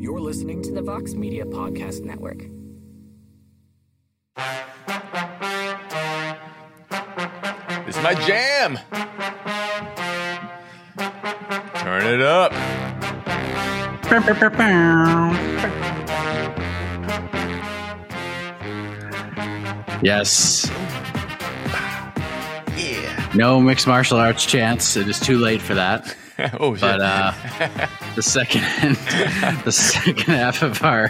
You're listening to the Vox Media Podcast Network. This is my jam. Turn it up. Yes. Yeah. No mixed martial arts chance. It is too late for that. oh shit. But uh, the second the second half of our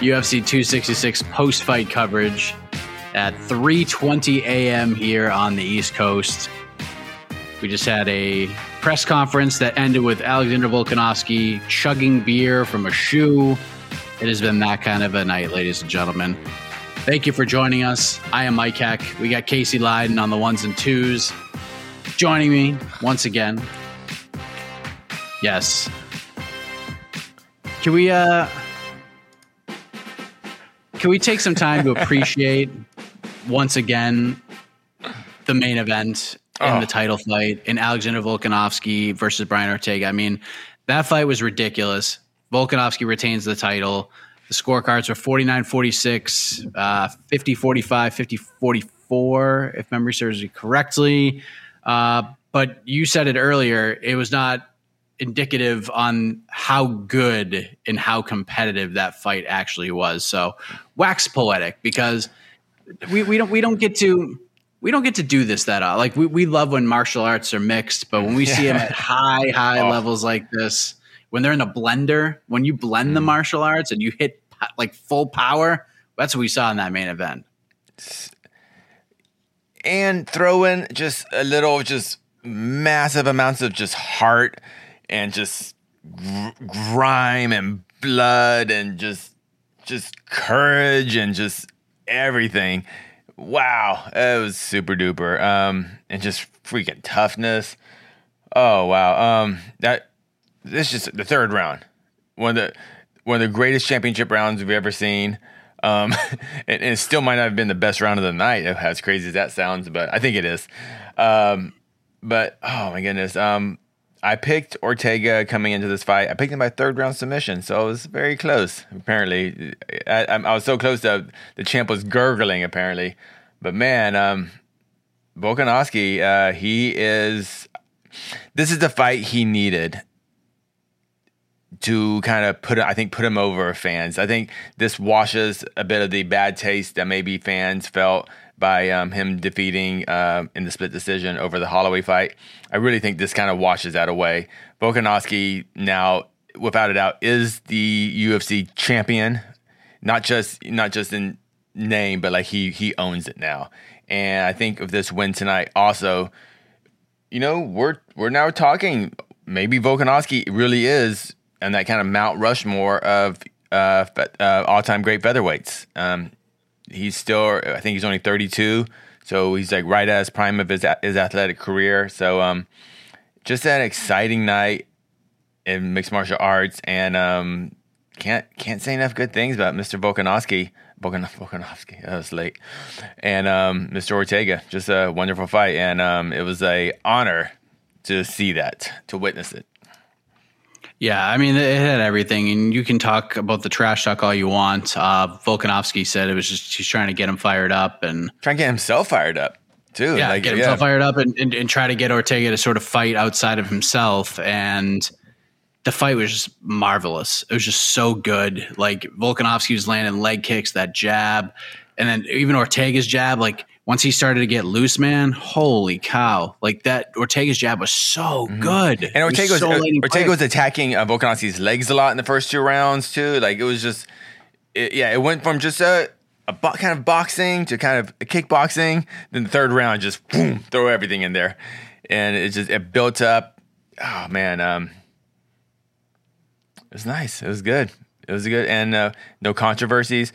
UFC 266 post fight coverage at 3:20 a.m. here on the East Coast. We just had a press conference that ended with Alexander Volkanovski chugging beer from a shoe. It has been that kind of a night, ladies and gentlemen. Thank you for joining us. I am Mike Heck. We got Casey Leydon on the ones and twos. Joining me once again. Yes. Can we uh can we take some time to appreciate once again the main event in Oh. the title fight in Alexander Volkanovski versus Brian Ortega? I mean, that fight was ridiculous. Volkanovski retains the title. The scorecards were 49 46, uh, 50 45, 50 44, if memory serves me correctly. Uh, but you said it earlier, it was not indicative on how good and how competitive that fight actually was. So wax poetic because we, we don't we don't get to we don't get to do this that uh, like we, we love when martial arts are mixed, but when we see them at high high Oh. levels like this, when they're in a blender, when you blend the martial arts and you hit like full power, that's what we saw in that main event. and throw in just a little, just massive amounts of just heart and just gr- grime and blood and just just courage and just everything. Wow, it was super duper. Um, and just freaking toughness. Oh wow. Um, that this is just the third round. One of the one of the greatest championship rounds we've ever seen. Um, and, and it still might not have been the best round of the night, as crazy as that sounds, but I think it is. Um, but oh my goodness, um, I picked Ortega coming into this fight. I picked him by third round submission, so it was very close. Apparently, I, I, was so close that the champ was gurgling. Apparently, but man, um, Volkanovski, uh, he is. This is the fight he needed to kind of put I think put him over fans. I think this washes a bit of the bad taste that maybe fans felt by um, him defeating um, in the split decision over the Holloway fight. I really think this kind of washes that away. Volkanovski now, without a doubt, is the UFC champion, not just not just in name, but like he he owns it now. And I think of this win tonight also you know, we're we're now talking. Maybe Volkanovski really is, and that kind of Mount Rushmore of uh, uh, all-time great featherweights. Um, he's still, I think he's only 32, so he's like right at his prime of his his athletic career. So, um, just an exciting night in mixed martial arts, and um, can't can't say enough good things about Mr. Volkanovski. Volkan- Volkanovski, that was late, and um, Mr. Ortega. Just a wonderful fight, and um, it was a honor to see that, to witness it. Yeah, I mean, it had everything, and you can talk about the trash talk all you want. Uh, Volkanovski said it was just he's trying to get him fired up, and Trying to get himself fired up too. yeah, Like, get himself fired up, and, and, and try to get Ortega to sort of fight outside of himself. And the fight was just marvelous. It was just so good. Like Volkanovski was landing leg kicks, that jab, and then even Ortega's jab. Like once he started to get loose, man, holy cow! Like that Ortega's jab was so good. Mm-hmm. And It was Ortega was, so uh, and Ortega was attacking uh, Volkanovski's legs a lot in the first two rounds too. Like it was just, it, yeah, it went from just a, a bo- kind of boxing to kind of a kickboxing. Then the third round, just boom, throw everything in there, and it just it built up. Oh man, um, it was nice. It was good. It was good, and uh, no controversies.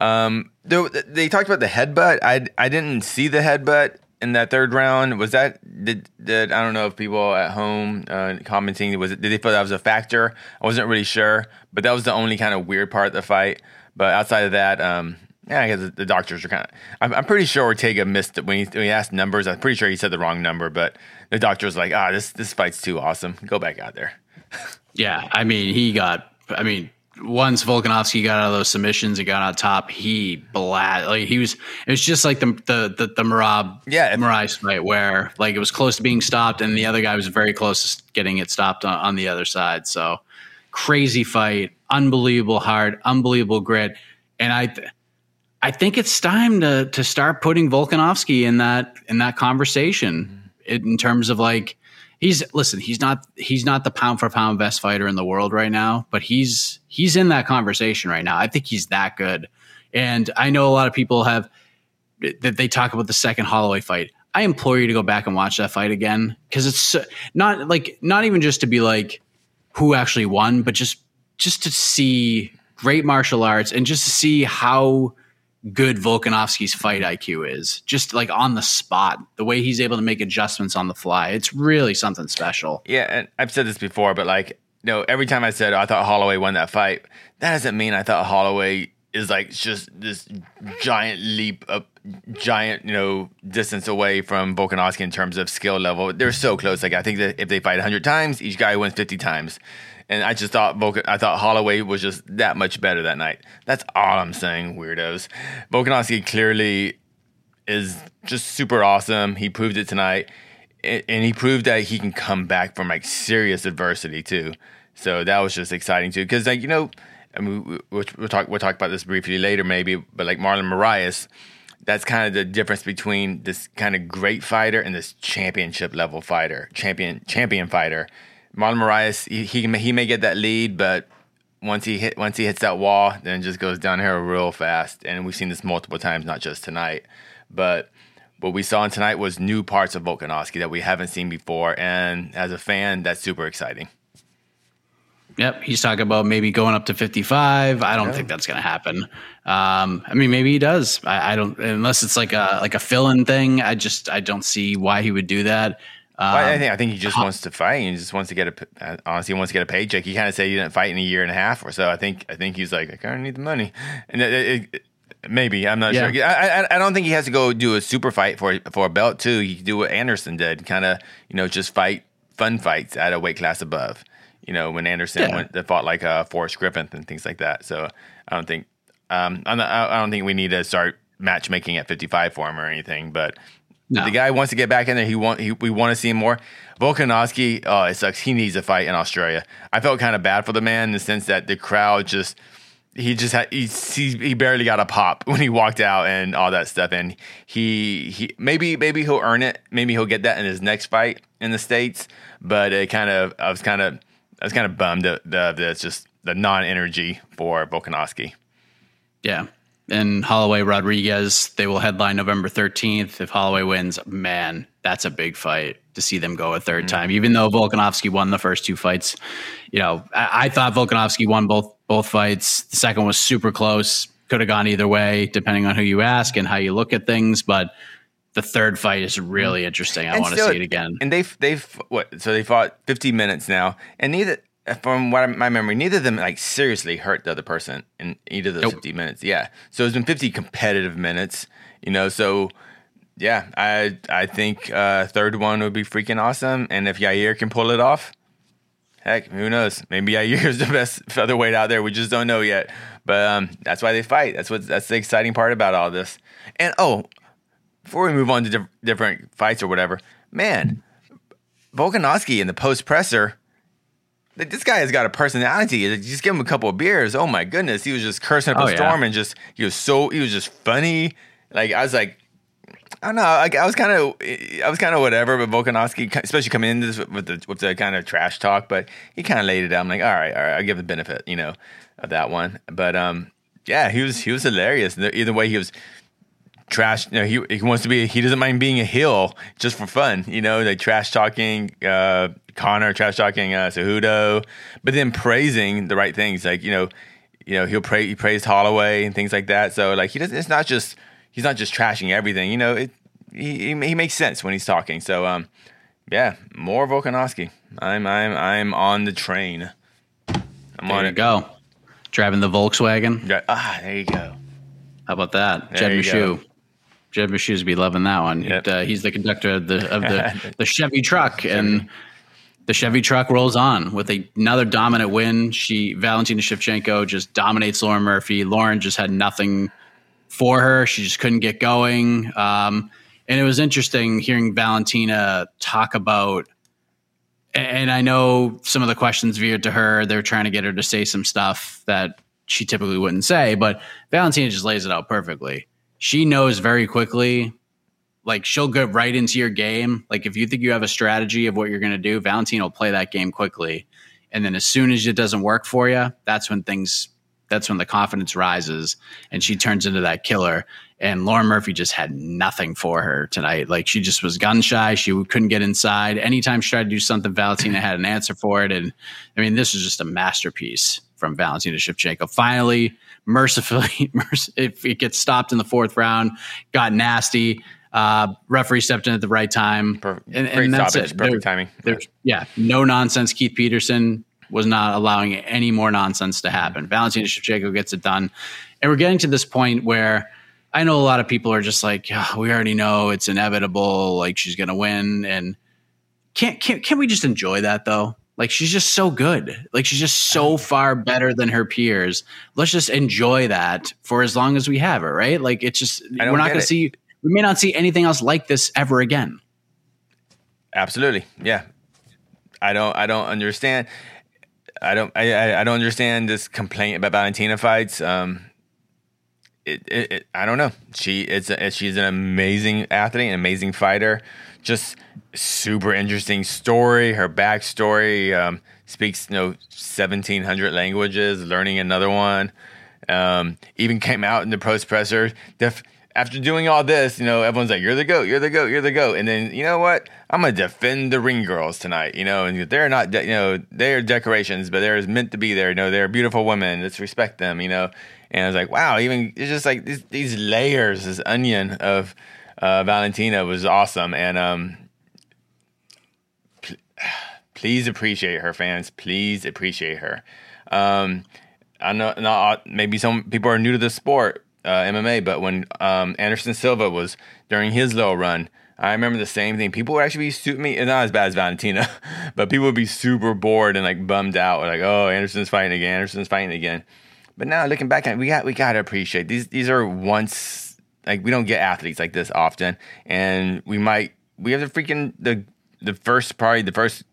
Um, they talked about the headbutt. I I didn't see the headbutt in that third round. Was that did, did I don't know if people at home uh, commenting was it did they feel that was a factor? I wasn't really sure, but that was the only kind of weird part of the fight. But outside of that, um, yeah, I guess the, doctors are kind of. I'm, I'm pretty sure Ortega missed it when he, when he asked numbers. I'm pretty sure he said the wrong number, but the doctor was like, "Ah, this this fight's too awesome. Go back out there." Yeah, I mean, he got. I mean, once Volkanovski got out of those submissions and got on top, he blast like he was. It was just like the the the, the Merab Yeah. Moraes fight where like it was close to being stopped, and the other guy was very close to getting it stopped on, on the other side. So crazy fight, unbelievable hard, unbelievable grit, and I. Th- I think it's time to to start putting Volkanovski in that in that conversation mm-hmm. in terms of like he's listen he's not he's not the pound for pound best fighter in the world right now but he's he's in that conversation right now. I think he's that good. And i know a lot of people have that they talk about the second holloway fight. I implore you to go back and watch that fight again because it's not like not even just to be like who actually won but just just to see great martial arts and just to see how good Volkanovski's fight IQ is. Just like on the spot, the way he's able to make adjustments on the fly. It's really something special. Yeah, and I've said this before, but like, you know, every time I said oh, I thought Holloway won that fight, that doesn't mean I thought Holloway is like just this giant leap up, giant you know distance away from Volkanovski in terms of skill level. They're so close. Like I think that if they fight hundred times, each guy wins fifty times. And I just thought I thought Holloway was just that much better that night. That's all I'm saying, weirdos. Volkanovski clearly is just super awesome. He proved it tonight, and he proved that he can come back from like serious adversity too. So that was just exciting too, because like you know, I mean, we- we'll, we'll talk we'll talk about this briefly later maybe, but like Marlon Moraes, that's kind of the difference between this kind of great fighter and this championship level fighter, champion champion fighter. Marlon Moraes, he he, may- he may get that lead, but once he hit once he hits that wall, then it just goes downhill real fast. And we've seen this multiple times, not just tonight. But what we saw tonight was new parts of Volkanovski that we haven't seen before, and as a fan, that's super exciting. Yep, he's talking about maybe going up to 55. I don't think that's going to happen. Um, I mean, maybe he does. I, I don't, unless it's like a like a fill-in thing. I just I don't see why he would do that. Um, Well, I think I think he just wants to fight. And he just wants to get a uh, honestly he wants to get a paycheck. He kind of said he didn't fight in a year and a half or so. I think I think he's like I kind of need the money, and it, it, maybe I'm not Yeah. sure. I, I I don't think he has to go do a super fight for for a belt too. He could do what Anderson did, kind of you know just fight fun fights at a weight class above. You know when Anderson Yeah. went that fought like uh, Forrest Griffin and things like that. So I don't think um not, I I don't think we need to start matchmaking at 55 for him or anything, but. No. The guy wants to get back in there. He want he, we want to see him more. Volkanovski, oh, it sucks. He needs a fight in Australia. I felt kind of bad for the man in the sense that the crowd just he just had he he, barely got a pop when he walked out and all that stuff. And he he maybe maybe he'll earn it. Maybe he'll get that in his next fight in the states. But it kind of I was kind of I was kind of bummed that the that's just the non energy for Volkanovski. Yeah. And Holloway Rodriguez, they will headline November 13th. If Holloway wins, man, that's a big fight to see them go a 3rd mm-hmm. time. Even though Volkanovski won the first two fights, you know, I, I thought Volkanovski won both both fights. The second was super close. Could have gone either way, depending on who you ask and how you look at things. But the third fight is really mm. interesting. I And want to see it again. And they've they've what? So they fought 50 minutes now, and neither, from what my memory, neither of them like seriously hurt the other person in either of those Nope. 50 minutes. Yeah, so it's been 50 competitive minutes. You know, so yeah, I I think uh, third one would be freaking awesome, and if Yair can pull it off, heck, who knows? Maybe Yair is the best featherweight out there. We just don't know yet. But um, that's why they fight. That's what that's the exciting part about all this. And oh, before we move on to diff- different fights or whatever, man, Volkanovski in the post presser, this guy has got a personality. Just give him a couple of beers. Oh my goodness, he was just cursing up Oh, a yeah. storm and just he was so he was just funny. Like I was like. I don't know. I, I was kind of, I was kind of whatever, but Volkanovski, especially coming into this with the with the kind of trash talk, but he kind of laid it out. I'm like, all right, all right, I'll give the benefit, you know, of that one. But um, yeah, he was he was hilarious. Either way, he was trash. You know, he he wants to be. He doesn't mind being a heel just for fun. You know, like trash talking uh, Conor, trash talking uh, Cejudo, but then praising the right things. Like you know, you know he'll pray. He praised Holloway and things like that. So like he doesn't. It's not just he's not just trashing everything. You know, it he he, makes sense when he's talking. So um, yeah, more Volkanovski. I'm I'm I'm on the train. I'm There on you it. go. Driving the Volkswagen. Yeah, Ah, there you go. How about that? There Jed you go. Jed Meshew's be loving that one. Yep. Uh, he's the conductor of the of the, the Chevy truck, and the Chevy truck rolls on with a, another dominant win. She Valentina Shevchenko just dominates Lauren Murphy. Lauren just had nothing for her. She just couldn't get going. Um, and it was interesting hearing Valentina talk about. And I know some of the questions veered to her. They're trying to get her to say some stuff that she typically wouldn't say, but Valentina just lays it out perfectly. She knows very quickly like she'll go right into your game. Like if you think you have a strategy of what you're going to do, Valentine will play that game quickly. And then as soon as it doesn't work for you, that's when things that's when the confidence rises and she turns into that killer. And Lauren Murphy just had nothing for her tonight. Like she just was gun shy. She couldn't get inside. Anytime she tried to do something, Valentina had an answer for it. And I mean, this was just a masterpiece from Valentina Shevchenko. Finally, mercifully, if it gets stopped in the fourth round, got nasty. Uh, referee stepped in at the right time. Perfect. And, and that's stoppage, it. Perfect there, timing. There's, yeah, no nonsense. Keith Peterson was not allowing any more nonsense to happen. Valentina Shevchenko gets it done. And we're getting to this point where I know a lot of people are just like, oh, we already know it's inevitable. Like she's going to win. And can't, can't, can we just enjoy that though? Like she's just so good. Like she's just so far better than her peers. Let's just enjoy that for as long as we have her, right? Like it's just we're not going to see we may not see anything else like this ever again. Absolutely, yeah. I don't. I don't understand. I don't. I. I don't understand this complaint about Valentina fights. Um, it, it, it, I don't know. She it's a, she's an amazing athlete, an amazing fighter. Just super interesting story. Her backstory um, speaks you know seventeen hundred languages. Learning another one. Um, even came out in the post presser. Def, after doing all this, you know, everyone's like, "You're the goat, you're the goat, you're the goat," and then you know what? I'm gonna defend the ring girls tonight. You know, and they're not, de- you know, they're decorations, but they're meant to be there. You know, they're beautiful women. Let's respect them. You know, and I was like, wow, even it's just like these, these layers, this onion of uh, Valentina was awesome, and um, pl- please appreciate her, fans. Please appreciate her. Um, I know, not maybe some people are new to the sport uh, MMA, but when um, Anderson Silva was during his little run, I remember the same thing. People would actually be super me, not as bad as Valentina, but people would be super bored and like bummed out, like, "Oh, Anderson's fighting again. Anderson's fighting again." But now looking back we got we got to appreciate these. These are once like we don't get athletes like this often, and we might we have the freaking the the first probably the first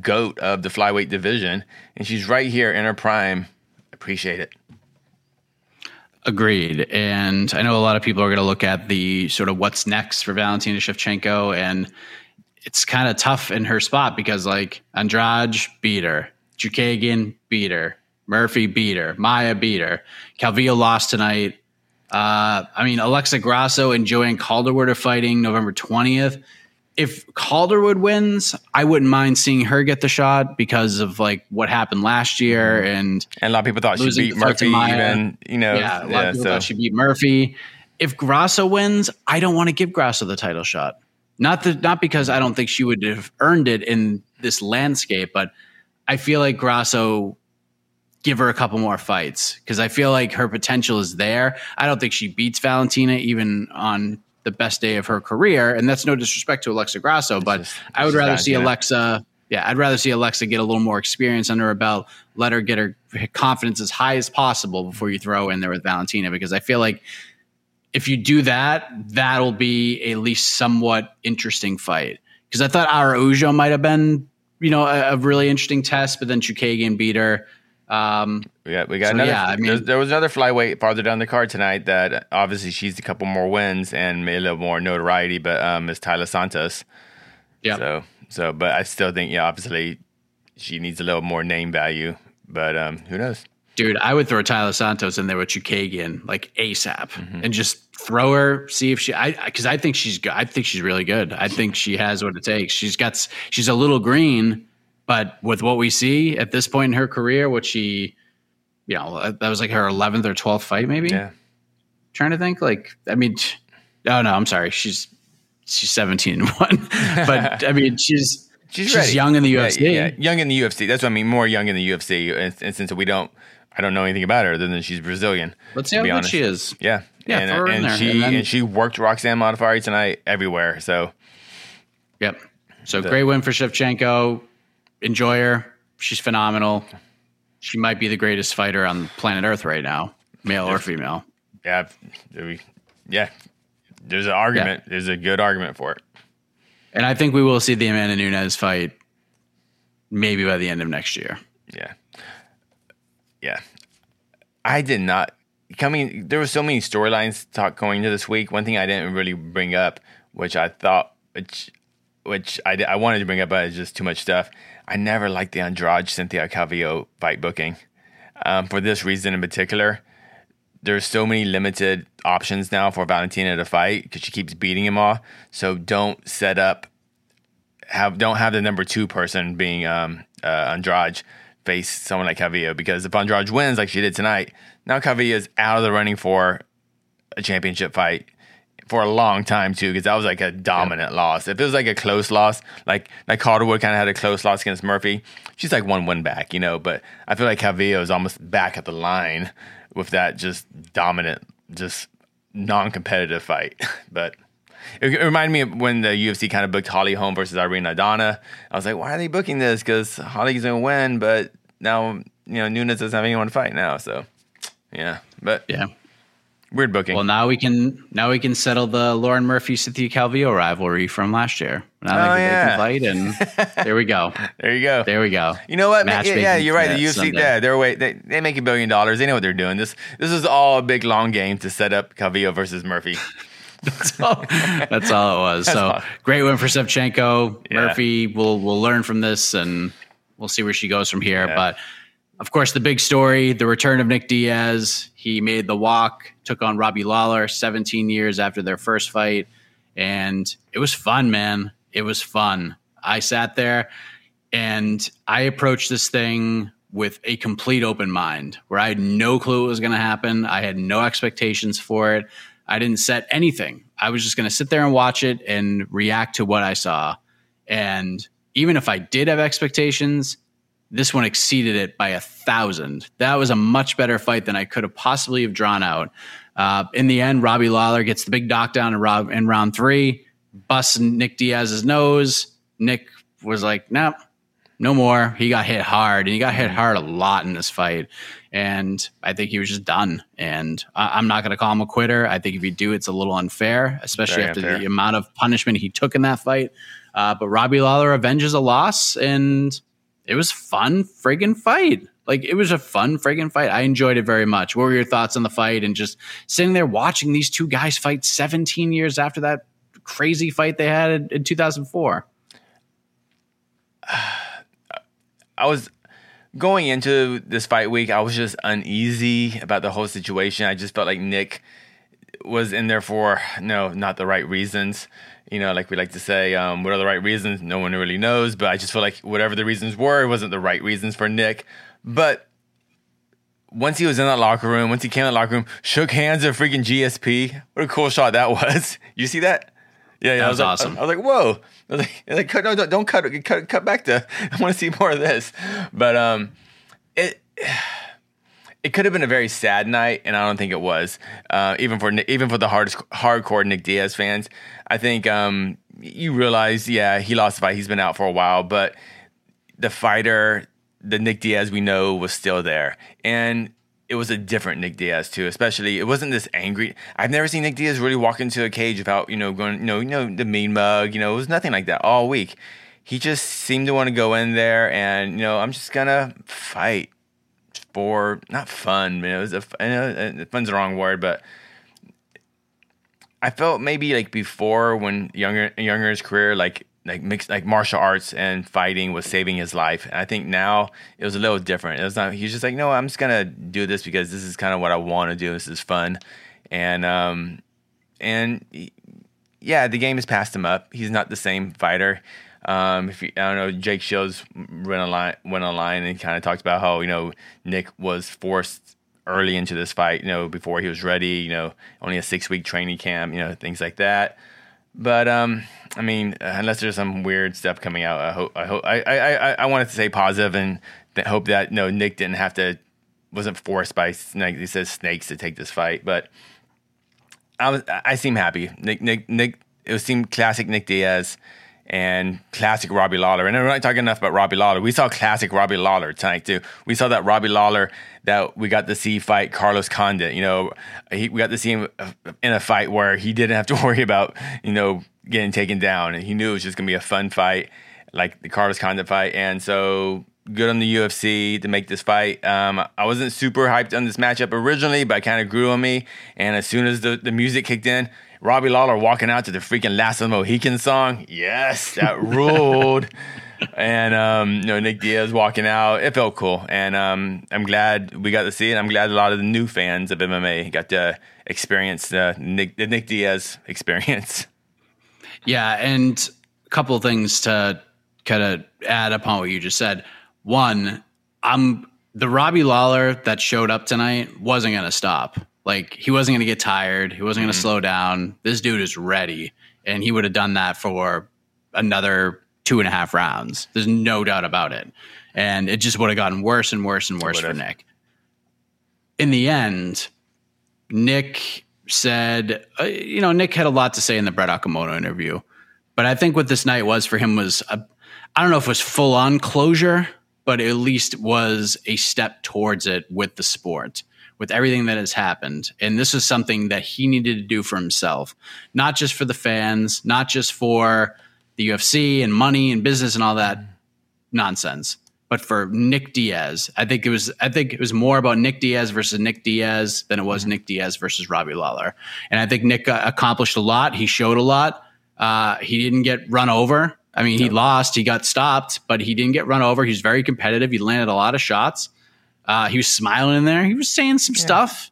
goat of the flyweight division, and she's right here in her prime. Appreciate it. Agreed. And I know a lot of people are going to look at the sort of what's next for Valentina Shevchenko. And it's kind of tough in her spot because, like, Andrade beat her, Chookagian beat her, Murphy beat her, Maia beat her, Calvillo lost tonight. Uh, I mean, Alexa Grasso and Joanne Calderwood are fighting November 20th if Calderwood wins, I wouldn't mind seeing her get the shot because of like what happened last year mm-hmm. and and a lot of people thought she beat Murphy even you know yeah a lot yeah, of people so. thought she beat Murphy. If Grasso wins, I don't want to give Grasso the title shot. Not that not because I don't think she would have earned it in this landscape, but I feel like Grasso give her a couple more fights because I feel like her potential is there. I don't think she beats Valentina even on the best day of her career. And that's no disrespect to Alexa Grasso, but just, I would rather see Alexa. Yeah, I'd rather see Alexa get a little more experience under her belt. Let her get her confidence as high as possible before you throw in there with Valentina, because I feel like if you do that, that'll be at least somewhat interesting fight. Because I thought Araujo might have been, you know, a, a really interesting test, but then Chookagian beat her. Um, we got we got so another. Yeah, I mean, there was another flyweight farther down the card tonight that obviously she's a couple more wins and made a little more notoriety, but um, is Taila Santos. Yeah. So so, but I still think yeah, obviously she needs a little more name value, but um, who knows? Dude, I would throw Taila Santos in there with Chookagian like ASAP mm-hmm. and just throw her, see if she. I because I think she's good. I think she's really good. I think she has what it takes. She's got. She's a little green but with what we see at this point in her career, what she, you know, uh, that was like her 11th or 12th fight, maybe. Yeah. Trying to think, like, I mean, oh no, I'm sorry, she's she's 17 and one, but I mean, she's she's, she's young in the UFC. Yeah, yeah, young in the UFC. That's what I mean. More young in the UFC, and, and since we don't, I don't know anything about her other than she's Brazilian. Let's see how good she is. Yeah, yeah, and, and she and, then, and, she worked Roxanne Modafferi tonight everywhere. So, yep. So the, great win for Shevchenko enjoy her. She's phenomenal. She might be the greatest fighter on planet Earth right now, male or female. Yeah, we, yeah. There's an argument. Yeah. There's a good argument for it. And I think we will see the Amanda Nunes fight maybe by the end of next year. Yeah. Yeah. I did not coming there were so many storylines talk going into this week. One thing I didn't really bring up, which I thought which which I, I wanted to bring up, but it's just too much stuff. I never liked the Andrade Cynthia Calvillo fight booking. Um, for this reason in particular, there's so many limited options now for Valentina to fight because she keeps beating him off. So don't set up have don't have the number two person being um, uh, Andrade face someone like Calvillo because if Andrade wins like she did tonight, now Calvillo is out of the running for a championship fight for a long time too because that was like a dominant yeah. loss. If it was like a close loss, like like Calderwood kind of had a close loss against Murphy, she's like one win back, you know. But I feel like Calvillo is almost back at the line with that just dominant, just non-competitive fight. but it, it reminded me of when the UFC kind of booked Holly Holm versus Irene Aldana. I was like, why are they booking this? Because Holly's gonna win, but now you know Nunes doesn't have anyone to fight now. So yeah, but yeah, weird booking. Well, now we can now we can settle the Lauren Murphy Cynthia Calvillo rivalry from last year. Now oh, they, yeah. they can fight, and there we go. there you go. There we go. You know what? yeah, yeah, you're right. The UFC, yeah, they're way they, they make a billion dollars. They know what they're doing. This this is all a big long game to set up Calvillo versus Murphy. that's all. That's all it was. That's so all. great win for Shevchenko. Yeah. Murphy will will learn from this, and we'll see where she goes from here. But of course, the big story: the return of Nick Diaz. He made the walk, took on Robbie Lawler, 17 years after their first fight, and it was fun, man. It was fun. I sat there and I approached this thing with a complete open mind, where I had no clue what was going to happen. I had no expectations for it. I didn't set anything. I was just going to sit there and watch it and react to what I saw. And even if I did have expectations, this one exceeded it by a thousand. That was a much better fight than I could have possibly have drawn out. Uh, in the end, Robbie Lawler gets the big knockdown in, Rob, in round three, busts Nick Diaz's nose. Nick was like, "Nope, no more. He got hit hard, and he got hit hard a lot in this fight. And I think he was just done. And I, am not going to call him a quitter. I think if you do, it's a little unfair, especially Very after unfair. the amount of punishment he took in that fight. Uh, but Robbie Lawler avenges a loss, and it was fun friggin' fight. Like it was a fun friggin' fight. I enjoyed it very much. What were your thoughts on the fight and just sitting there watching these two guys fight 17 years after that crazy fight they had in, in 2004? I was going into this fight week, I was just uneasy about the whole situation. I just felt like Nick was in there for no, not the right reasons. You know, like we like to say, um, what are the right reasons? No one really knows, but I just feel like whatever the reasons were, it wasn't the right reasons for Nick. But once he was in that locker room, once he came in the locker room, shook hands with freaking GSP. What a cool shot that was. You see that? Yeah, yeah, that was, was awesome. I, I was like, whoa. I was like, like no, don't, don't cut, cut, cut back to. I want to see more of this. But um, it it could have been a very sad night, and I don't think it was. Uh, even for even for the hardest hardcore Nick Diaz fans, I think um, you realize, yeah, he lost the fight. He's been out for a while, but the fighter, the Nick Diaz we know, was still there, and it was a different Nick Diaz too. Especially, it wasn't this angry. I've never seen Nick Diaz really walk into a cage without you know going, you know, you know the mean mug. You know, it was nothing like that all week. He just seemed to want to go in there and you know, I'm just gonna fight for not fun. it was a, I know fun's the wrong word, but I felt maybe like before when younger younger his career, like like mixed like martial arts and fighting was saving his life. And I think now it was a little different. It was not he's just like, no, I'm just gonna do this because this is kind of what I want to do. This is fun. And um and yeah, the game has passed him up. He's not the same fighter. Um, if you, I don't know, Jake Shields went online went online and kind of talked about how you know Nick was forced early into this fight, you know, before he was ready. You know, only a six week training camp, you know, things like that. But um, I mean, unless there's some weird stuff coming out, I hope I hope I I I, wanted to say positive and th- hope that no Nick didn't have to wasn't forced by like he says snakes to take this fight, but I was I seem happy. Nick Nick Nick it seemed classic Nick Diaz, and classic Robbie Lawler. And we're not talking enough about Robbie Lawler. We saw classic Robbie Lawler tonight too. We saw that Robbie Lawler that we got to see fight Carlos Condit. You know, he, we got to see him in a fight where he didn't have to worry about you know getting taken down, and he knew it was just gonna be a fun fight, like the Carlos Condit fight. And so good on the UFC to make this fight. Um, I wasn't super hyped on this matchup originally, but it kind of grew on me. And as soon as the, the music kicked in, Robbie Lawler walking out to the freaking Last of the Mohican song. Yes, that ruled. and um, you know Nick Diaz walking out. It felt cool, and um, I'm glad we got to see it. I'm glad a lot of the new fans of MMA got to experience the Nick, the Nick Diaz experience. Yeah, and a couple of things to kind of add upon what you just said. One, I'm the Robbie Lawler that showed up tonight wasn't going to stop. Like he wasn't going to get tired. He wasn't going to mm-hmm. slow down. This dude is ready, and he would have done that for another two and a half rounds. There's no doubt about it. And it just would have gotten worse and worse and worse for Nick. In the end, Nick said, uh, you know, Nick had a lot to say in the Brett Okamoto interview, but I think what this night was for him was, I don't know if it was full on closure, but at least was a step towards it with the sport with everything that has happened. And this is something that he needed to do for himself, not just for the fans, not just for the UFC and money and business and all that nonsense, but for Nick Diaz. I think it was I think it was more about Nick Diaz versus Nick Diaz than it was Nick Diaz versus Robbie Lawler. And I think Nick uh, accomplished a lot. He showed a lot. Uh, he didn't get run over. I mean, he lost, he got stopped, but he didn't get run over. He was very competitive. He landed a lot of shots. Uh, he was smiling in there. He was saying some yeah. stuff,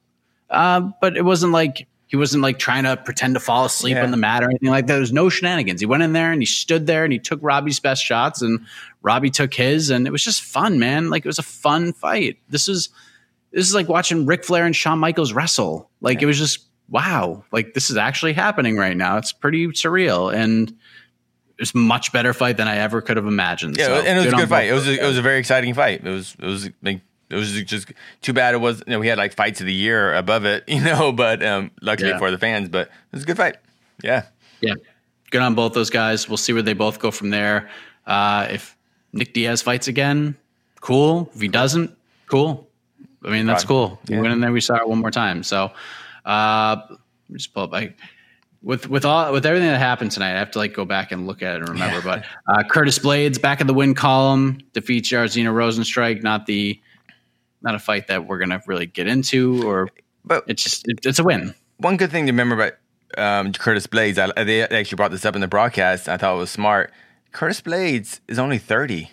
uh, but it wasn't like he wasn't like trying to pretend to fall asleep yeah. on the mat or anything like that. There was no shenanigans. He went in there and he stood there and he took Robbie's best shots and Robbie took his, and it was just fun, man. Like it was a fun fight. This is this is like watching Ric Flair and Shawn Michaels wrestle. Like yeah. it was just wow. Like this is actually happening right now. It's pretty surreal and. It was a much better fight than I ever could have imagined. Yeah, so, and it was a good fight. It was a, it was a very exciting fight. It was it was like it was just too bad it was you know we had like fights of the year above it you know but um luckily yeah. for the fans but it was a good fight. Yeah. Yeah. Good on both those guys. We'll see where they both go from there. Uh if nick diaz fights again cool. If he doesn't cool. I mean that's cool. Yeah. we went in there we saw it one more time. So uh just pull up I, with with all with everything that happened tonight, I have to like go back and look at it and remember. Yeah. But uh, Curtis Blaydes back in the win column defeats Jairzinho Rozenstruik, not the not a fight that we're gonna really get into, or but it's just it, it's a win. One good thing to remember about um, Curtis Blaydes, I, they actually brought this up in the broadcast. I thought it was smart. Curtis Blaydes is only thirty.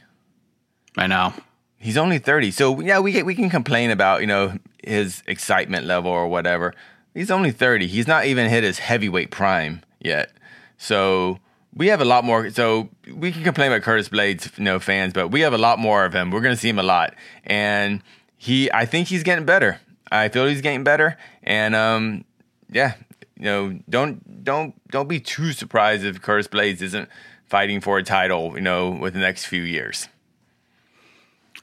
I know. He's only thirty, so yeah, we get, we can complain about you know his excitement level or whatever. He's only thirty. He's not even hit his heavyweight prime yet. So we have a lot more. So we can complain about Curtis Blaydes, you know, fans, but we have a lot more of him. We're going to see him a lot, and he I think he's getting better. I feel he's getting better, and um, yeah, you know, don't don't don't be too surprised if Curtis Blaydes isn't fighting for a title, you know, with the next few years.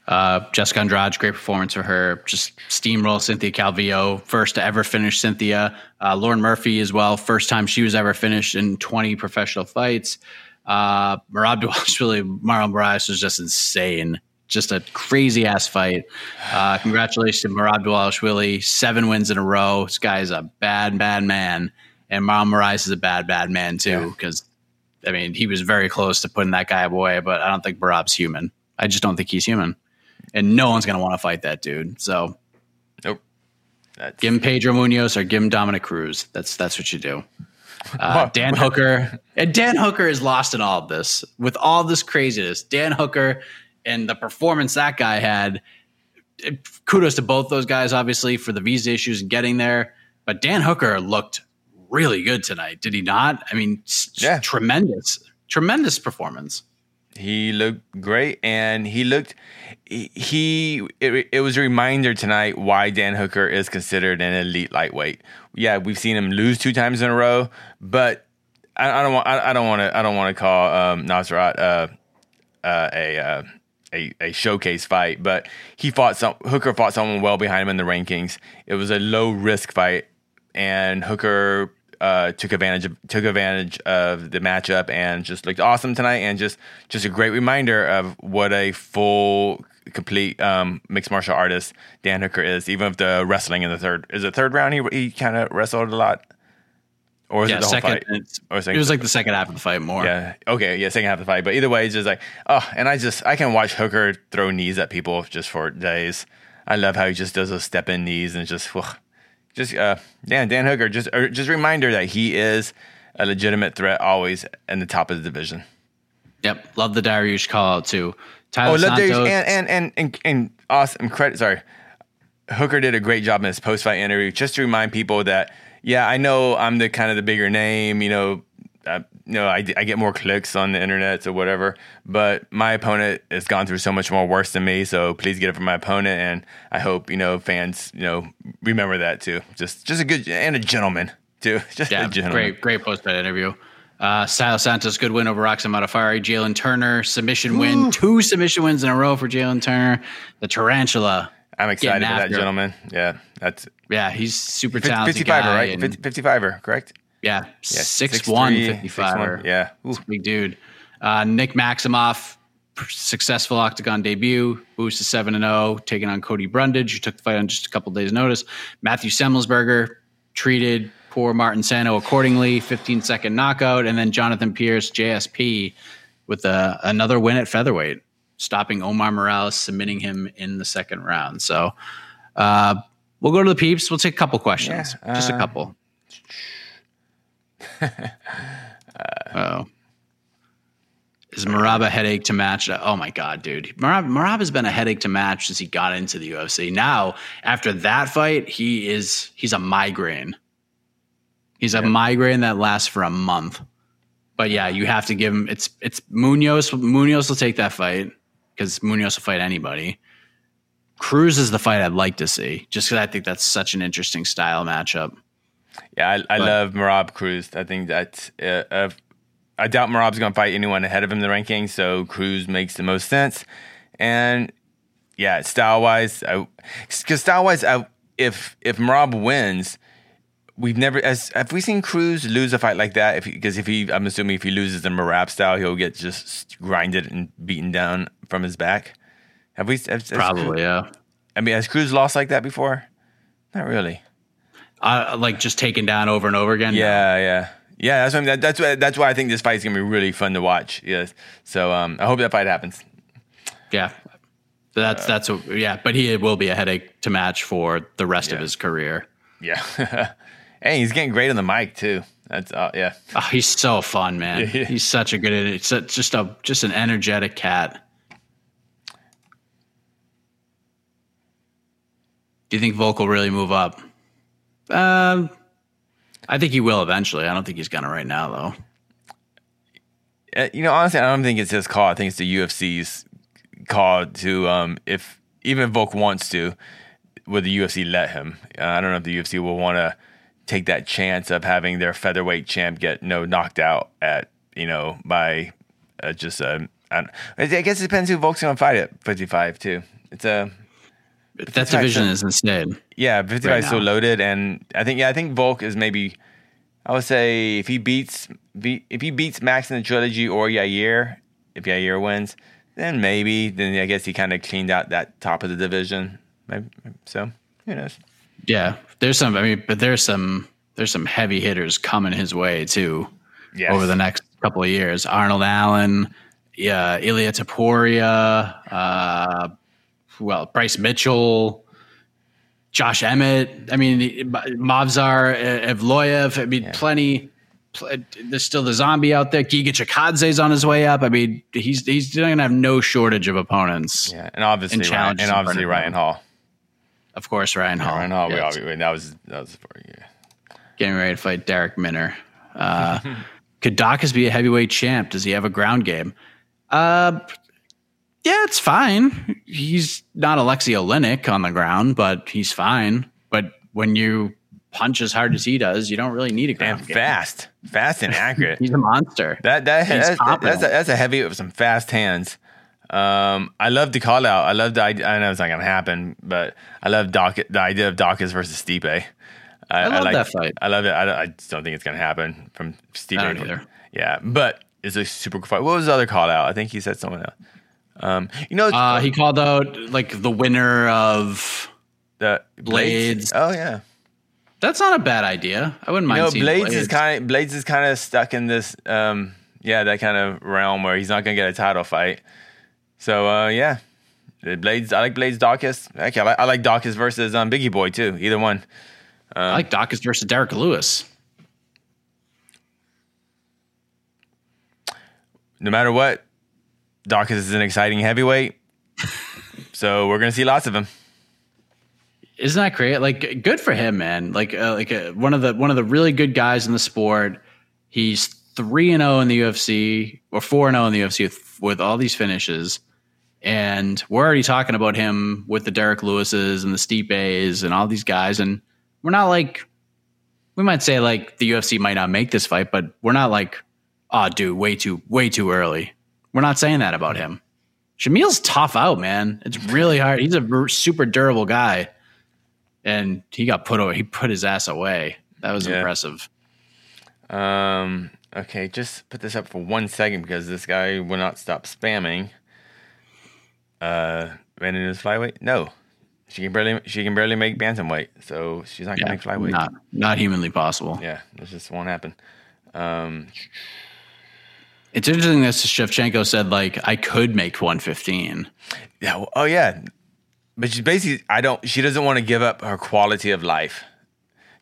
Uh, Jessica Andrade, great performance for her. Just steamroll Cynthia Calvillo, first to ever finish Cynthia. Uh, Lauren Murphy as well, first time she was ever finished in 20 professional fights. Uh, Merab Dvalishvili, Marlon Moraes was just insane just a crazy ass fight. Uh, congratulations to Merab Dvalishvili, seven wins in a row. This guy is a bad, bad man, and Marlon Moraes is a bad, bad man too. Because yeah. I mean, he was very close to putting that guy away, but I don't think Merab's human. I just don't think he's human, and no one's gonna want to fight that dude. So, nope. That's... Give him Pedro Munhoz or give him Dominick Cruz. That's that's what you do. Uh, Dan Hooker and Dan Hooker is lost in all of this with all this craziness. Dan Hooker and the performance that guy had. Kudos to both those guys, obviously, for the visa issues and getting there. But Dan Hooker looked really good tonight, did he not? I mean, yeah. tremendous, tremendous performance. He looked great, and he looked. He it, it was a reminder tonight why Dan Hooker is considered an elite lightweight. Yeah, we've seen him lose two times in a row, but I, I don't want. I, I don't want to. I don't want to call um, Nasrat uh, uh, a uh, a, a showcase fight, but he fought some Hooker fought someone well behind him in the rankings. It was a low risk fight, and Hooker uh, took advantage of took advantage of the matchup and just looked awesome tonight. And just just a great reminder of what a full complete um, mixed martial artist Dan Hooker is. Even with the wrestling in the third is it third round he he kind of wrestled a lot. Or was yeah, it the whole fight? Or it was like the second half of the fight more. Yeah. Okay. Yeah. Second half of the fight. But either way, it's just like, oh, and I just, I can watch Hooker throw knees at people just for days. I love how he just does those step in knees and just, ugh. just, uh, Dan, Dan Hooker, just, or just reminder that he is a legitimate threat always in the top of the division. Yep. Love the Dariush call out too. Oh, Tyler look, there's, Santos. and, and, and, and, and awesome credit. Sorry. Hooker did a great job in his post fight interview just to remind people that, yeah, I know I'm the kind of the bigger name, you know, uh, you know, I, I get more clicks on the internet or whatever, but my opponent has gone through so much more worse than me. So please get it from my opponent. And I hope, you know, fans, you know, remember that too. Just, just a good, and a gentleman too. Just yeah, a gentleman. great, great post fight interview. Uh, Sal Santos, good win over Roxanne Modafferi. Jalin Turner, submission win. Two submission wins in a row for Jalin Turner. The Tarantula. I'm excited for that gentleman. Yeah. That's Yeah, he's super 50, talented 55er, guy. right? and- 50, 55er, correct? Yeah, Yeah, six 6'3", one fifty five. 6'1", Yeah. Ooh. big dude. Uh, Nick Maximov, successful octagon debut, boost to seven and zero, taking on Cody Brundage, who took the fight on just a couple days' notice. Matthew Semmelsberger treated poor Martin Sano accordingly, fifteen second knockout, and then Jonathan Pearce, JSP, with a, another win at featherweight, stopping Omar Morales, submitting him in the second round. So. Uh, We'll go to the peeps. We'll take a couple questions, Yeah, just a uh, couple. Oh. Is Merab a headache to match? Oh my god, dude! Merab, Merab has been a headache to match since he got into the UFC. Now, after that fight, he is he's a migraine. He's a migraine that lasts for a month. But yeah, you have to give him. It's it's Munhoz. Munhoz will take that fight because Munhoz will fight anybody. Cruz is the fight I'd like to see, just because I think that's such an interesting style matchup. Yeah, I, I But- love Merab Cruz. I think that uh, uh, I doubt Merab's going to fight anyone ahead of him in the rankings, so Cruz makes the most sense. And yeah, style wise, because style wise, if if Merab wins, we've never as have we seen Cruz lose a fight like that? If because if he, I'm assuming if he loses in Marab style, he'll get just grinded and beaten down from his back. Have we? Cruz- Probably, yeah. I mean, has Cruz lost like that before? Not really. Uh, like just taken down over and over again. Yeah, yeah, yeah. That's what, that, that's why that's why I think this fight is gonna be really fun to watch. Yes. So um, I hope that fight happens. yeah. So that's that's what, yeah. But he will be a headache to match for the rest of his career. Yeah. hey, he's getting great on the mic too. That's uh, yeah. Oh, he's so fun, man. Yeah. He's such a good. It's just a just an energetic cat. Do you think Volk will really move up? Um, I think he will eventually. I don't think he's gonna right now though. Uh, you know, honestly, I don't think it's his call. I think it's the UFC's call to um, if even if Volk wants to, would the UFC let him? Uh, I don't know if the UFC will want to take that chance of having their featherweight champ get no knocked out at you know by uh, just uh, I, I guess it depends who Volk's going to fight at 55 too. It's a That division is insane. yeah, 55 Right is so loaded, and I think yeah, I think Volk is maybe. I would say if he beats if he beats Max in the trilogy or Yair, if Yair wins, then maybe then I guess he kind of cleaned out that top of the division. Maybe, so who knows? Yeah, there's some. I mean, but there's some. There's some heavy hitters coming his way too Yes. over the next couple of years. Arnold Allen, yeah, Ilia Topuria, uh, well, Bryce Mitchell, Josh Emmett. I mean, Movsar Evloev. I mean, plenty. pl- There's still the zombie out there. Giga Chikadze's on his way up. I mean, he's he's going to have no shortage of opponents. Yeah, and obviously And Ryan, and obviously Ryan. Hall. Of course, Ryan Hall. Ryan Hall. We that was that was for yeah. getting ready to fight Darrick Minner. Uh, could Daukaus be a heavyweight champ? Does he have a ground game? Uh, yeah, it's fine. He's not Alexey Oleynik on the ground, but he's fine. But when you punch as hard as he does, you don't really need a ground And game. fast, fast and accurate. He's a monster. That that He's that's, that's, a, that's a heavy with some fast hands. Um, I love the call out. I love the idea. I know it's not gonna happen, but I love Doc, the idea of Daukaus versus Stipe. I, love like, that fight. I love it. I, don't- I just don't think it's gonna happen from. I Aoki. either. Yeah, but it's a super cool fight. What was the other call out? I think he said someone else. Um, you know, Uh, he called out like the winner of. the Blaydes. Oh yeah. That's not a bad idea. I wouldn't You mind know, Blaydes, Blaydes. is kind of Blaydes is kind of stuck in this, um, yeah, that kind of realm where he's not gonna get a title fight. So uh, yeah, Blaydes. I like Blaydes Daukaus. Heck, I like, I like Daukaus versus um, Biggie Boy too. Either one. I like Daukaus versus Derrick Lewis. No matter what, Daukaus is an exciting heavyweight. so we're gonna see lots of him. Isn't that great? Like, good for him, man. Like, uh, like uh, one of the one of the really good guys in the sport. He's three and zero in the UFC, or four and zero in the UFC with, with all these finishes. And we're already talking about him with the Derrick Lewises and the Stipe's and all these guys. And we're not like, we might say like the UFC might not make this fight, but we're not like, oh, dude, way too, way too early. We're not saying that about him. Shamil's tough out, man. It's really hard. He's a super durable guy, and he got put over. He put his ass away. That was Yeah. impressive. Um, okay, just put this up for one second because this guy will not stop spamming. Uh, ran into his flyweight. No, she can barely she can barely make bantamweight, so she's not gonna Yeah, make flyweight. not not humanly possible. Yeah, this just won't happen. Um, It's interesting that Shevchenko said like I could make 115. yeah. well, oh yeah, but she basically I don't. She doesn't want to give up her quality of life.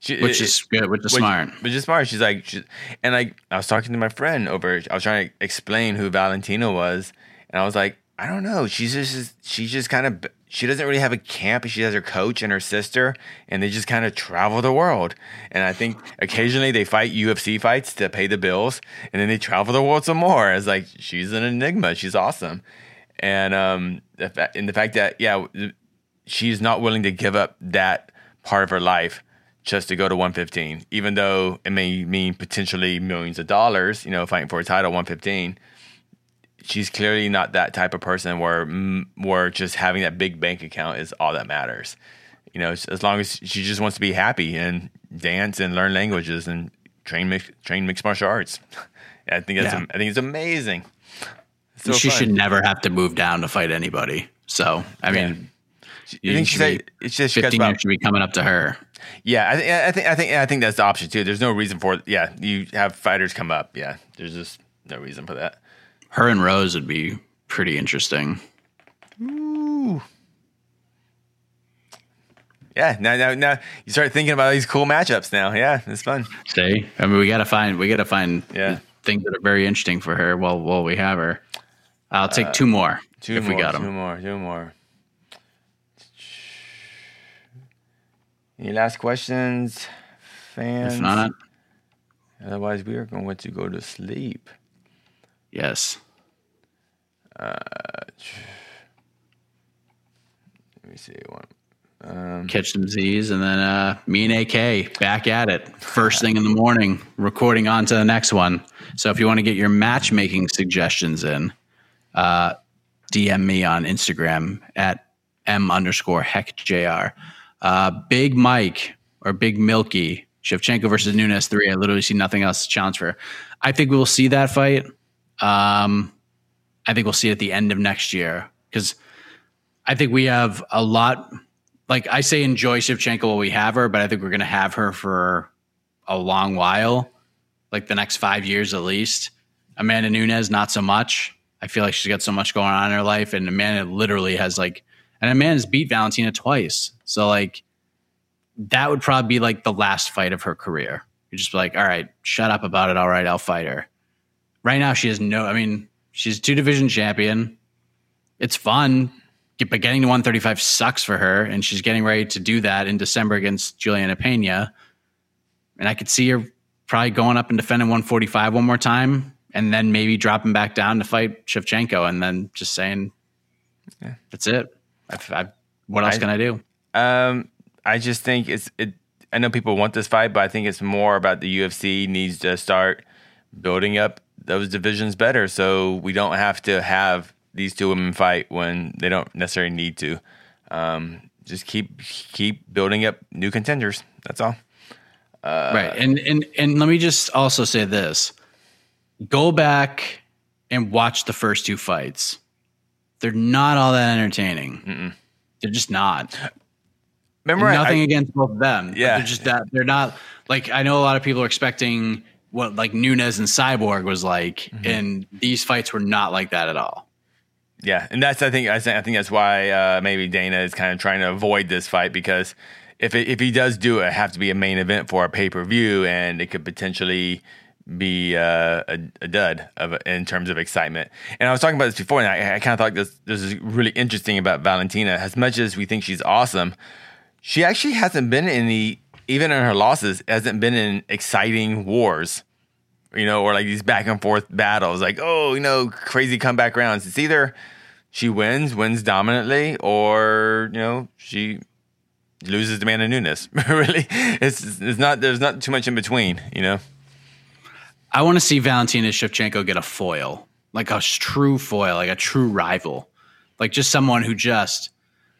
She, Which it- is good, which is Which- smart. Which is smart. She's like, she, and like, I was talking to my friend over. I was trying to explain who Valentina was, and I was like, I don't know. She's just, she's just kind of, she doesn't really have a camp. She has her coach and her sister, and they just kind of travel the world. And I think occasionally they fight UFC fights to pay the bills, and then they travel the world some more. It's like she's an enigma. She's awesome, and um, the fact, and the fact that yeah, she's not willing to give up that part of her life just to go to 115, even though it may mean potentially millions of dollars, you know, fighting for a title 115. She's clearly not that type of person where mm, where just having that big bank account is all that matters. You know, as long as she just wants to be happy and dance and learn languages and train mix, train mixed martial arts. I think that's Yeah. I think it's amazing. It's so she fun. should never have to move down to fight anybody. So I mean, You think she should said be- it's just 15 about years should be coming up to her. Yeah, I, think I think I think I think that's the option too. There's no reason for it. Yeah, you have fighters come up. Yeah, there's just no reason for that. Her and Rose would be pretty interesting. Ooh. Yeah, now now now you start thinking about these cool matchups. Now, yeah, it's fun. See, I mean, we gotta find we gotta find Yeah. things that are very interesting for her while while we have her. I'll take two more Uh, Two if more, we got them. two more, two more. Any last questions, fans? If not, otherwise we are going to go to sleep. Yes. Let me see one. Catch some Z's and then uh, me and AK back at it first thing in the morning, recording on to the next one. So if you want to get your matchmaking suggestions in, uh, DM me on Instagram at m underscore heck jr. Uh, Big Mike or Big Milky Shevchenko versus Nunes three. I literally see nothing else to challenge for. I think we will see that fight. Um, I think we'll see it at the end of next year because I think we have a lot. Like I say, enjoy Shevchenko while we have her, but I think we're going to have her for a long while, like the next five years at least. Amanda Nunes, not so much. I feel like she's got so much going on in her life, and Amanda literally has like, and Amanda's beat Valentina twice. So like, that would probably be like the last fight of her career. You're just like, all right, shut up about it. All right, I'll fight her. Right now, she has no. I mean, she's two division champion. It's fun, but getting to 135 sucks for her, and she's getting ready to do that in December against Juliana Pena. And I could see her probably going up and defending 145 one more time, and then maybe dropping back down to fight Shevchenko, and then just saying, "That's it." I've, I've, what else I- can I do? Um, I just think it's it. I know people want this fight, but I think it's more about the UFC needs to start building up those divisions better, so we don't have to have these two women fight when they don't necessarily need to. Um, just keep keep building up new contenders. That's all. Uh, right. And and and let me just also say this: go back and watch the first two fights. They're not all that entertaining. Mm-mm. They're just not. Remember, I- nothing I- against both of them. Yeah. they're just that they're not like I know a lot of people are expecting what like Nunes and Cyborg was like, Mm-hmm. and these fights were not like that at all. Yeah, and that's I think I think I think that's why uh, maybe Dana is kind of trying to avoid this fight because if it, if he does do it, it have to be a main event for a pay per view, and it could potentially be uh, a, a dud of in terms of excitement. And I was talking about this before, and I, I kind of thought this this is really interesting about Valentina. As much as we think she's awesome, she actually hasn't been in the even in her losses hasn't been in exciting wars you know, or like these back and forth battles, like, oh, you know, crazy comeback rounds. It's either she wins, wins dominantly, or, you know, she loses to Amanda Nunes. really, it's, it's not, there's not too much in between, you know? I want to see Valentina Shevchenko get a foil, like a true foil, like a true rival, like just someone who just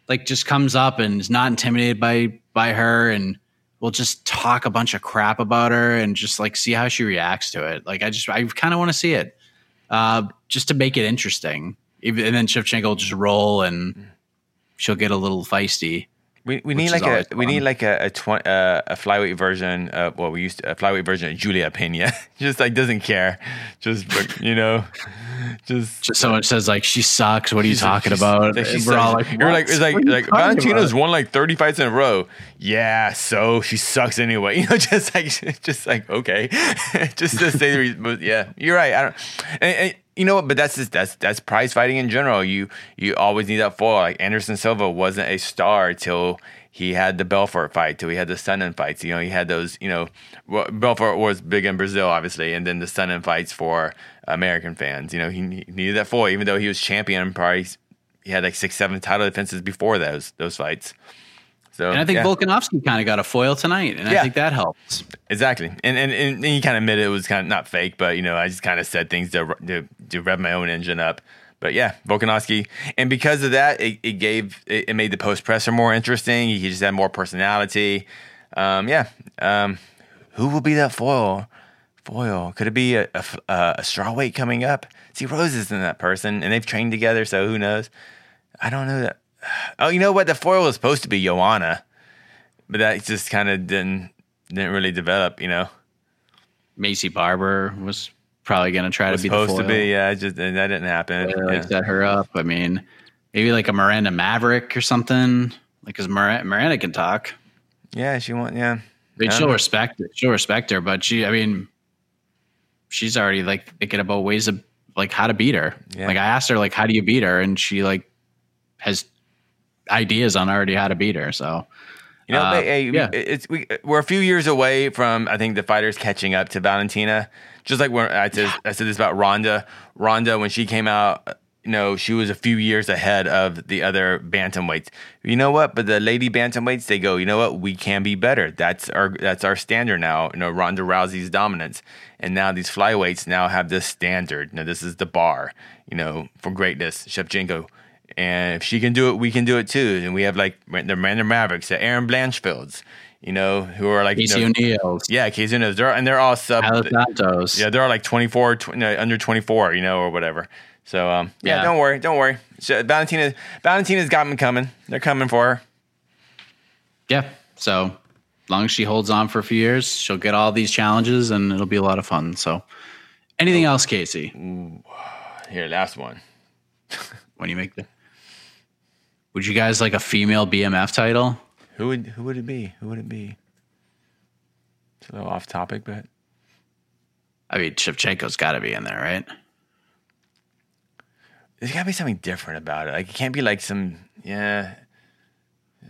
like just comes up and is not intimidated by by her and will just talk a bunch of crap about her and just like see how she reacts to it. Like I just I kind of want to see it, uh, just to make it interesting. And then Shevchenko will just roll and she'll get a little feisty. We, we need like a we need like a a, tw- uh, a flyweight version of well we used to, a flyweight version of Julia Pena just like doesn't care just you know just Just someone says like she sucks. What are you talking about? like, we're all like, you're like, it's like, you like about?" won like 30 fights in a row. Yeah, so she sucks anyway. You know, just like, just like, okay, just to say the reason. But yeah, you're right. I don't, and, and you know what? But that's just, that's, that's prize fighting in general. You, you always need that foil. Like Anderson Silva wasn't a star till he had the Belfort fight, till he had the Sonnen fights. You know, he had those, you know, Belfort was big in Brazil, obviously, and then the Sonnen fights for American fans. You know, he, he needed that foil, even though he was champion. Probably he had like six, seven title defenses before those those fights. So And I think yeah, Volkanovski kind of got a foil tonight, and Yeah. I think that helps. exactly, and and, and he kind of admitted it was kind of not fake, but you know, I just kind of said things to, to to rev my own engine up. But yeah, Volkanovski, and because of that, it, it gave it, it made the post presser more interesting. He just had more personality. Um, yeah, um, who will be that foil? Foil could it be a, a, a, a straw weight coming up? See, Rose isn't that person, and they've trained together, so who knows? I don't know that. Oh, you know what? The foil was supposed to be Joanna, but that just kind of didn't didn't really develop. You know, Maycee Barber was probably going to try to be the supposed to be. Yeah, just and that didn't happen. They, Yeah. like set her up. I mean, maybe like a Miranda Maverick or something. Like, because Miranda, Miranda can talk. yeah, she won. Yeah, I mean, she'll know. respect it. She'll respect her, but she, I mean, she's already like thinking about ways of like how to beat her. Yeah. Like I asked her like, how do you beat her, and she like has ideas on already how to beat her. So You know, Uh, hey, yeah. it's we, we're a few years away from I think the fighters catching up to Valentina. Just like when I said, I said this about Ronda. Ronda when she came out, you know, she was a few years ahead of the other bantamweights. You know what? But the lady bantamweights, they go, you know what? We can be better. That's our that's our standard now. You know, Ronda Rousey's dominance, and now these flyweights now have this standard. You know, this is the bar. You know, for greatness. Shevchenko. And if she can do it, we can do it too. And we have like the Miranda Mavericks, the Erin Blanchfields, you know, who are like, you Casey know, O'Neill, yeah, Casey O'Neill's. They're and they're all sub. Santos. Yeah, they're all like 24, tw- no, under 24, you know, or whatever. So, um, yeah, Yeah. don't worry, don't worry. So Valentina, Valentina's got them coming. They're coming for her. Yeah. So long as she holds on for a few years, she'll get all these challenges and it'll be a lot of fun. So anything else, Casey? Here, last one. When you make the Would you guys like a female BMF title? Who would who would it be? Who would it be? It's a little off topic, but I mean, Shevchenko's got to be in there, right? there's got to be something different about it. Like it can't be like some yeah.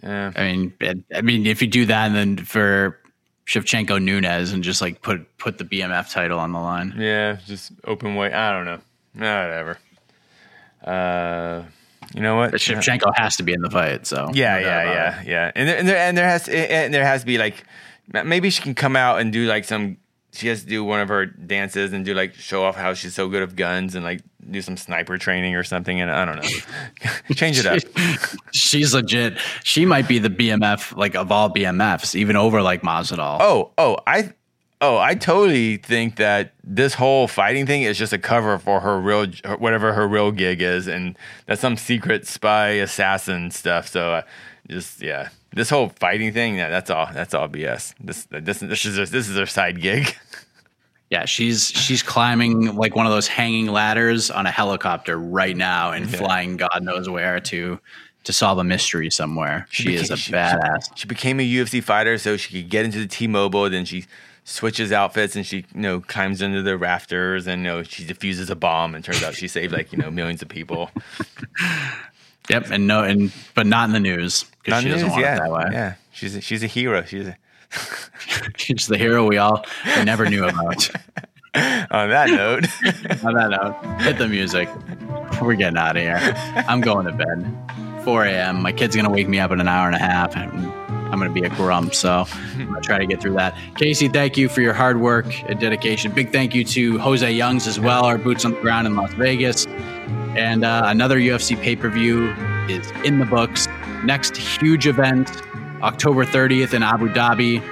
Yeah. I mean, I mean, if you do that, and then for Shevchenko Nunes, and just like put put the BMF title on the line. Yeah, just open weight. I don't know. Nah, whatever. Uh, you know what? But Shevchenko has to be in the fight. So Yeah, no yeah, yeah, it. yeah. And there, and there and there has and there has to be like maybe she can come out and do like some she has to do one of her dances and do like show off how she's so good of guns and like do some sniper training or something. And I don't know, change it up. She's legit. She might be the BMF like of all BMFs, even over like Masvidal. Oh, oh, I, oh, I totally think that this whole fighting thing is just a cover for her real, whatever her real gig is, and that's some secret spy assassin stuff. So, uh, just yeah, this whole fighting thing, yeah, that's all. That's all BS. This, this, this is this is her side gig. Yeah, she's she's climbing like one of those hanging ladders on a helicopter right now and yeah. flying God knows where to to solve a mystery somewhere. She, she became, is a she, badass. She, she, became a UFC fighter so she could get into the T-Mobile. Then she switches outfits and she you know climbs under the rafters and you know she defuses a bomb and turns out she saved like you know millions of people. Yep, and no, and but not in the news because she doesn't news, want yeah, it that way. Yeah, she's a, she's a hero. She's a she's the hero we all we never knew about. On that note, on that note, hit the music. We're getting out of here. I'm going to bed. 4 a.m. My kid's gonna wake me up in an hour and a half, I'm gonna be a grump. So I'm gonna try to get through that. Casey, thank you for your hard work and dedication. Big thank you to Jose Youngs as well, our boots on the ground in Las Vegas. And uh, another UFC pay per view is in the books. Next huge event, October 30th in Abu Dhabi.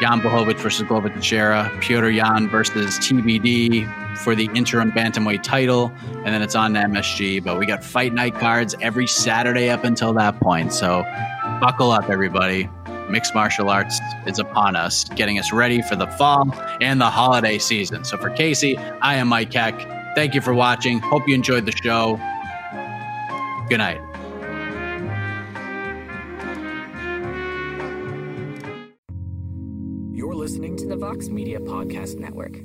Jan Blachowicz versus Glover Teixeira, Petr Yan versus TBD for the interim bantamweight title, and then it's on to MSG. But we got fight night cards every Saturday up until that point. So buckle up, everybody. Mixed martial arts is upon us, getting us ready for the fall and the holiday season. So for Casey, I am Mike Heck. Thank you for watching. Hope you enjoyed the show. Good night. You're listening to the Vox Media Podcast Network.